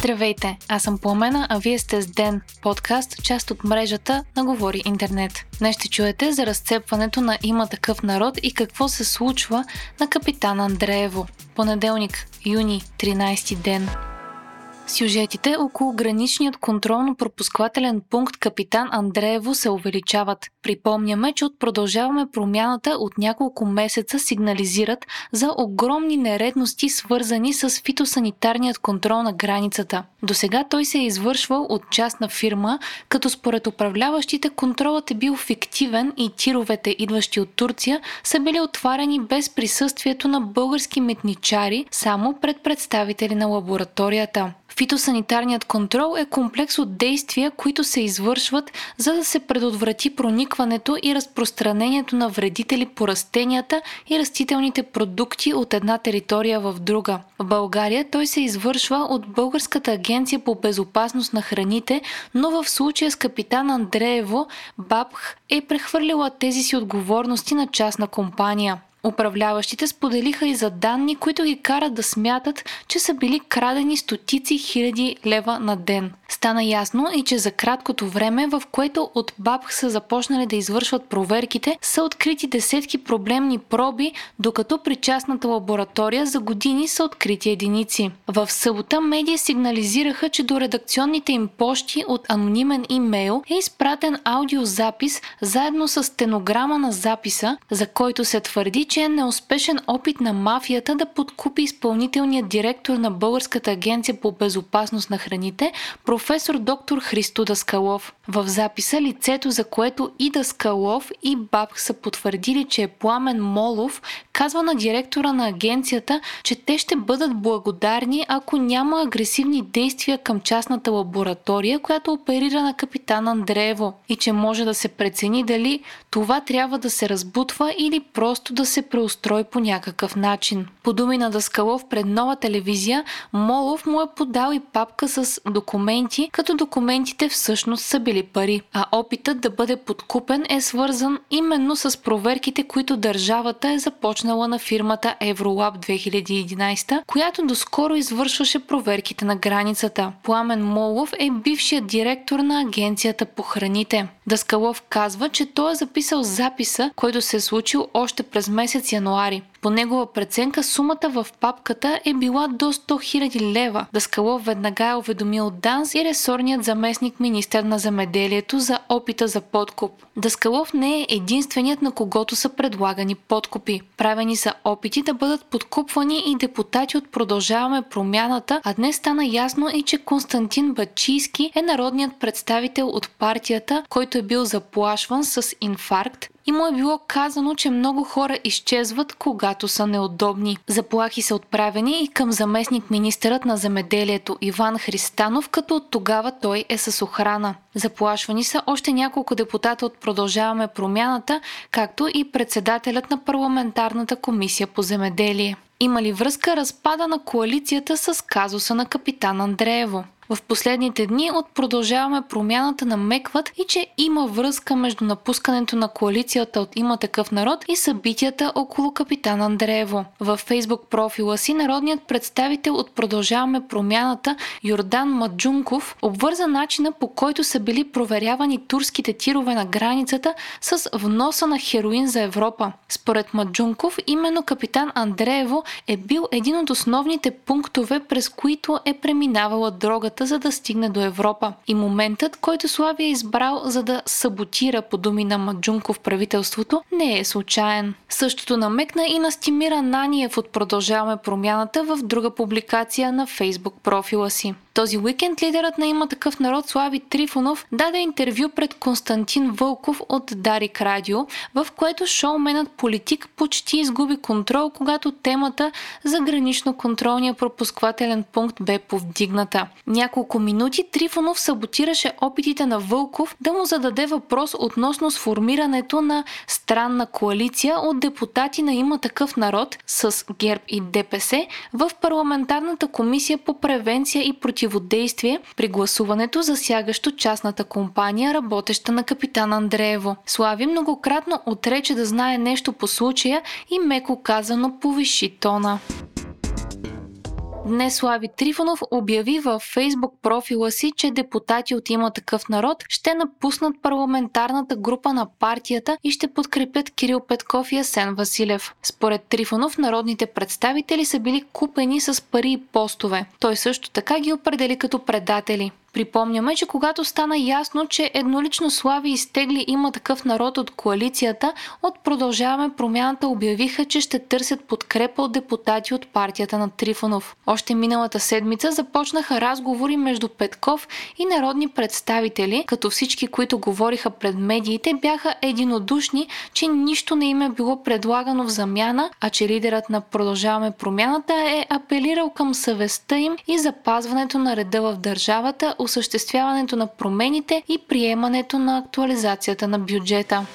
Здравейте, аз съм Пламена, а вие сте с Ден, подкаст, част от мрежата на Говори Интернет. Днес ще чуете за разцепването на Има такъв народ и какво се случва на капитан Андреево. Понеделник, юни, 13 ден. Сюжетите около граничният контролно-пропусквателен пункт Капитан Андреево се увеличават. Припомняме, че от продължаваме промяната от няколко месеца сигнализират за огромни нередности, свързани с фитосанитарният контрол на границата. До сега той се е извършвал от частна фирма, като според управляващите контролът е бил фиктивен и тировете, идващи от Турция, са били отварени без присъствието на български метничари, само пред представители на лабораторията. Фитосанитарният контрол е комплекс от действия, които се извършват, за да се предотврати проникването и разпространението на вредители по растенията и растителните продукти от една територия в друга. В България той се извършва от Българската агенция по безопасност на храните, но в случая с капитан Андреево, БАБХ е прехвърлила тези си отговорности на частна компания. Управляващите споделиха и за данни, които ги карат да смятат, че са били крадени стотици хиляди лева на ден. Стана ясно и че за краткото време, в което от БАБХ са започнали да извършват проверките, са открити десетки проблемни проби, докато при частната лаборатория за години са открити единици. В събота медии сигнализираха, че до редакционните им пощи от анонимен имейл е изпратен аудиозапис заедно с стенограма на записа, за който се твърди, че е неуспешен опит на мафията да подкупи изпълнителният директор на Българската агенция по безопасност на храните, професор доктор Христо Даскалов. В записа лицето, за което и Даскалов и Бабх са потвърдили, че е Пламен Молов, казва на директора на агенцията, че те ще бъдат благодарни, ако няма агресивни действия към частната лаборатория, която оперира на капитан Андреево и че може да се прецени дали това трябва да се разбутва или просто да се преустрои по някакъв начин. По думи на Даскалов пред нова телевизия, Молов му е подал и папка с документи, като документите всъщност са били пари. А опитът да бъде подкупен е свързан именно с проверките, които държавата е започнала на фирмата Евролаб 2011, която доскоро извършваше проверките на границата. Пламен Молов е бившият директор на агенцията по храните. Даскалов казва, че той е записал записа, който се е случил още през месец януари. По негова преценка сумата в папката е била до 100 000 лева. Даскалов веднага е уведомил ДАНС и ресорният заместник министър на земеделието за опита за подкуп. Даскалов не е единственият на когото са предлагани подкупи. Правени са опити да бъдат подкупвани и депутати от Продължаваме промяната, а днес стана ясно и че Константин Бачийски е народният представител от партията, който е бил заплашван с инфаркт и му е било казано, че много хора изчезват, когато са неудобни. Заплахи са отправени и към заместник министърът на земеделието Иван Христанов, като от тогава той е с охрана. Заплашвани са още няколко депутата от Продължаваме промяната, както и председателят на парламентарната комисия по земеделие. Има ли връзка разпада на коалицията с казуса на капитан Андреево? В последните дни от продължаваме промяната на Мекват и че има връзка между напускането на коалицията от Има такъв народ и събитията около капитан Андреево. В фейсбук профила си народният представител от продължаваме промяната Йордан Маджунков обвърза начина по който са били проверявани турските тирове на границата с вноса на хероин за Европа. Според Маджунков, именно капитан Андреево е бил един от основните пунктове, през които е преминавала дрогата за да стигне до Европа. И моментът, който Славия е избрал за да саботира по думи на Маджунков правителството, не е случайен. Същото намекна и на Стимира Наниев от Продължаваме промяната в друга публикация на фейсбук профила си. Този уикенд лидерът на има такъв народ Слави Трифонов даде интервю пред Константин Вълков от Дарик Радио, в което шоуменът политик почти изгуби контрол, когато темата за гранично-контролния пропусквателен пункт бе повдигната. Минути Трифонов саботираше опитите на Вълков да му зададе въпрос относно сформирането на странна коалиция от депутати на има такъв народ с ГЕРБ и ДПС в парламентарната комисия по превенция и против противодействие при гласуването, засягащо частната компания, работеща на капитан Андреево. Слави многократно отрече да знае нещо по случая и меко казано повиши тона. Днес Слави Трифонов обяви във фейсбук профила си, че депутати от има такъв народ ще напуснат парламентарната група на партията и ще подкрепят Кирил Петков и Асен Василев. Според Трифонов, народните представители са били купени с пари и постове. Той също така ги определи като предатели. Припомняме, че когато стана ясно, че еднолично Слави изтегли има такъв народ от коалицията, от Продължаваме промяната обявиха, че ще търсят подкрепа от депутати от партията на Трифонов. Още миналата седмица започнаха разговори между Петков и народни представители, като всички, които говориха пред медиите, бяха единодушни, че нищо не им е било предлагано в замяна, а че лидерът на Продължаваме промяната е апелирал към съвестта им и запазването на реда в държавата осъществяването на промените и приемането на актуализацията на бюджета.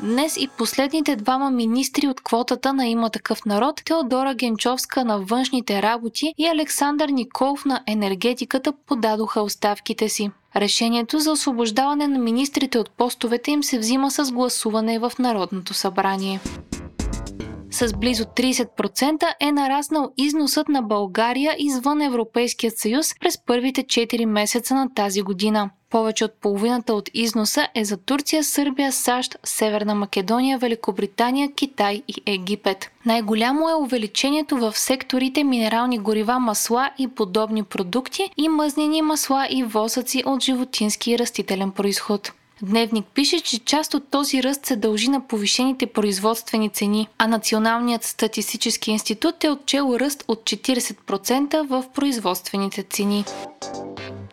Днес и последните двама министри от квотата на има такъв народ, Теодора Генчовска на външните работи и Александър Николов на енергетиката подадоха оставките си. Решението за освобождаване на министрите от постовете им се взима с гласуване в Народното събрание с близо 30% е нараснал износът на България извън Европейският съюз през първите 4 месеца на тази година. Повече от половината от износа е за Турция, Сърбия, САЩ, Северна Македония, Великобритания, Китай и Египет. Най-голямо е увеличението в секторите минерални горива, масла и подобни продукти и мъзнени масла и восъци от животински и растителен происход. Дневник пише, че част от този ръст се дължи на повишените производствени цени, а Националният статистически институт е отчел ръст от 40% в производствените цени.